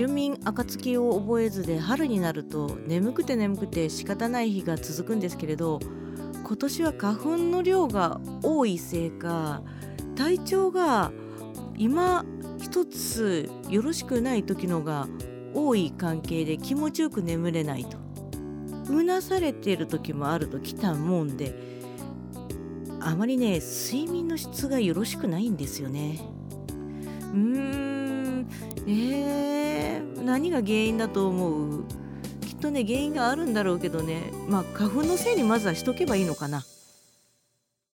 春眠暁を覚えずで春になると眠くて眠くて仕方ない日が続くんですけれど今年は花粉の量が多いせいか体調が今一つよろしくない時のが多い関係で気持ちよく眠れないと。うなされている時もあるときたもんであまりね睡眠の質がよろしくないんですよね。うーん。えー、何が原因だと思う？きっとね原因があるんだろうけどね。まあ花粉のせいにまずはしとけばいいのかな。